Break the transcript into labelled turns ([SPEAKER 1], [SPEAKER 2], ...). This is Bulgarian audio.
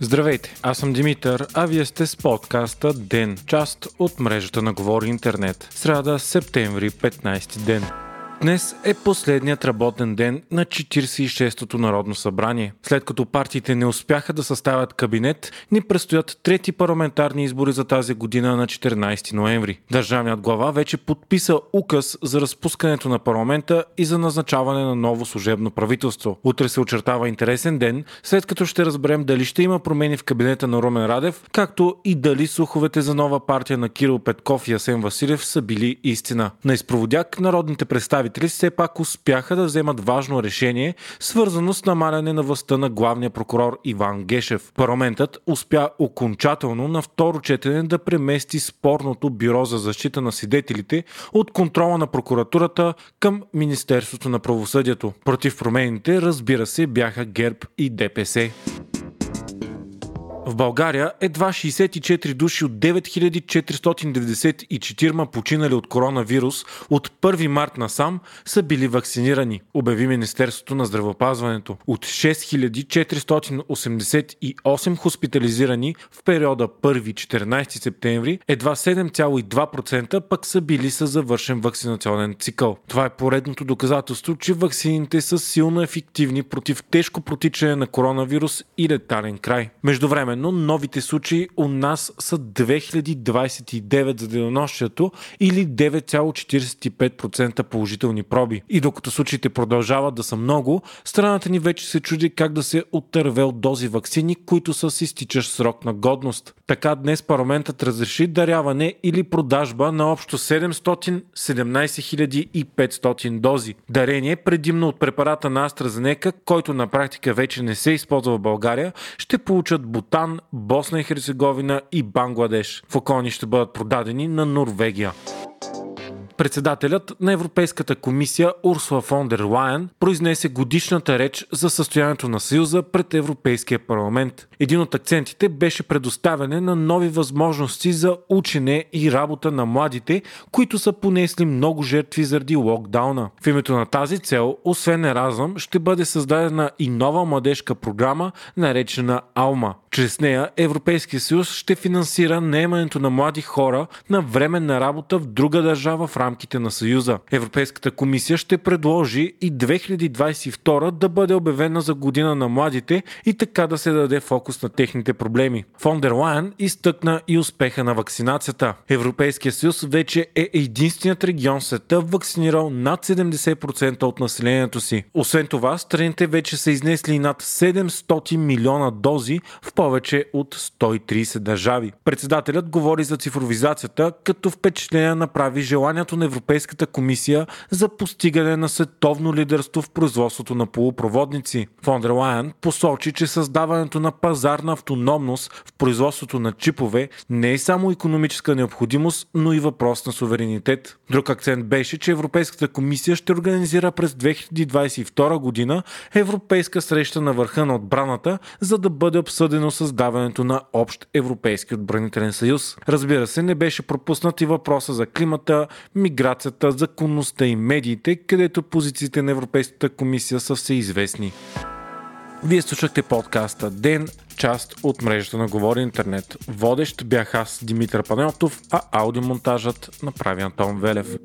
[SPEAKER 1] Здравейте, аз съм Димитър, а вие сте с подкаста ДЕН, част от мрежата на Говори Интернет. Сряда, септември, 15 ден. Днес е последният работен ден на 46-тото Народно събрание. След като партиите не успяха да съставят кабинет, ни предстоят трети парламентарни избори за тази година на 14 ноември. Държавният глава вече подписа указ за разпускането на парламента и за назначаване на ново служебно правителство. Утре се очертава интересен ден, след като ще разберем дали ще има промени в кабинета на Румен Радев, както и дали слуховете за нова партия на Кирил Петков и Асен Василев са били истина. На изпроводяк народните представители представители все пак успяха да вземат важно решение, свързано с намаляне на властта на главния прокурор Иван Гешев. Парламентът успя окончателно на второ четене да премести спорното бюро за защита на свидетелите от контрола на прокуратурата към Министерството на правосъдието. Против промените, разбира се, бяха ГЕРБ и ДПС. В България едва 64 души от 9494 починали от коронавирус от 1 март насам са били вакцинирани, обяви Министерството на здравеопазването. От 6488 хоспитализирани в периода 1-14 септември, едва 7,2% пък са били с завършен вакцинационен цикъл. Това е поредното доказателство, че вакцините са силно ефективни против тежко протичане на коронавирус и летален край. Междувременно Същевременно новите случаи у нас са 2029 за денонощието или 9,45% положителни проби. И докато случаите продължават да са много, страната ни вече се чуди как да се оттърве от дози вакцини, които са с изтичащ срок на годност. Така днес парламентът разреши даряване или продажба на общо 717 500 дози. Дарение предимно от препарата на AstraZeneca, който на практика вече не се използва в България, ще получат Бутан, Босна и Херцеговина и Бангладеш. Фокони ще бъдат продадени на Норвегия. Председателят на Европейската комисия Урсула фон дер Лайен произнесе годишната реч за състоянието на Съюза пред Европейския парламент. Един от акцентите беше предоставяне на нови възможности за учене и работа на младите, които са понесли много жертви заради локдауна. В името на тази цел, освен Еразъм, ще бъде създадена и нова младежка програма, наречена Алма. Чрез нея Европейския съюз ще финансира наемането на млади хора на временна работа в друга държава в рамките на Съюза. Европейската комисия ще предложи и 2022 да бъде обявена за година на младите и така да се даде фокус на техните проблеми. Фондер Лайен изтъкна и успеха на вакцинацията. Европейския съюз вече е единственият регион в света вакцинирал над 70% от населението си. Освен това, страните вече са изнесли над 700 милиона дози в повече от 130 държави. Председателят говори за цифровизацията, като впечатление направи желанието на Европейската комисия за постигане на световно лидерство в производството на полупроводници. Фондер Лайен посочи, че създаването на пазарна автономност в производството на чипове не е само економическа необходимост, но и въпрос на суверенитет. Друг акцент беше, че Европейската комисия ще организира през 2022 година Европейска среща на върха на отбраната, за да бъде обсъдено създаването на общ европейски отбранителен съюз. Разбира се, не беше пропуснат и въпроса за климата, миграцията, законността и медиите, където позициите на Европейската комисия са всеизвестни. Вие слушахте подкаста Ден, част от мрежата на Говори Интернет. Водещ бях аз, Димитър Панелтов, а аудиомонтажът направи Антон Велев.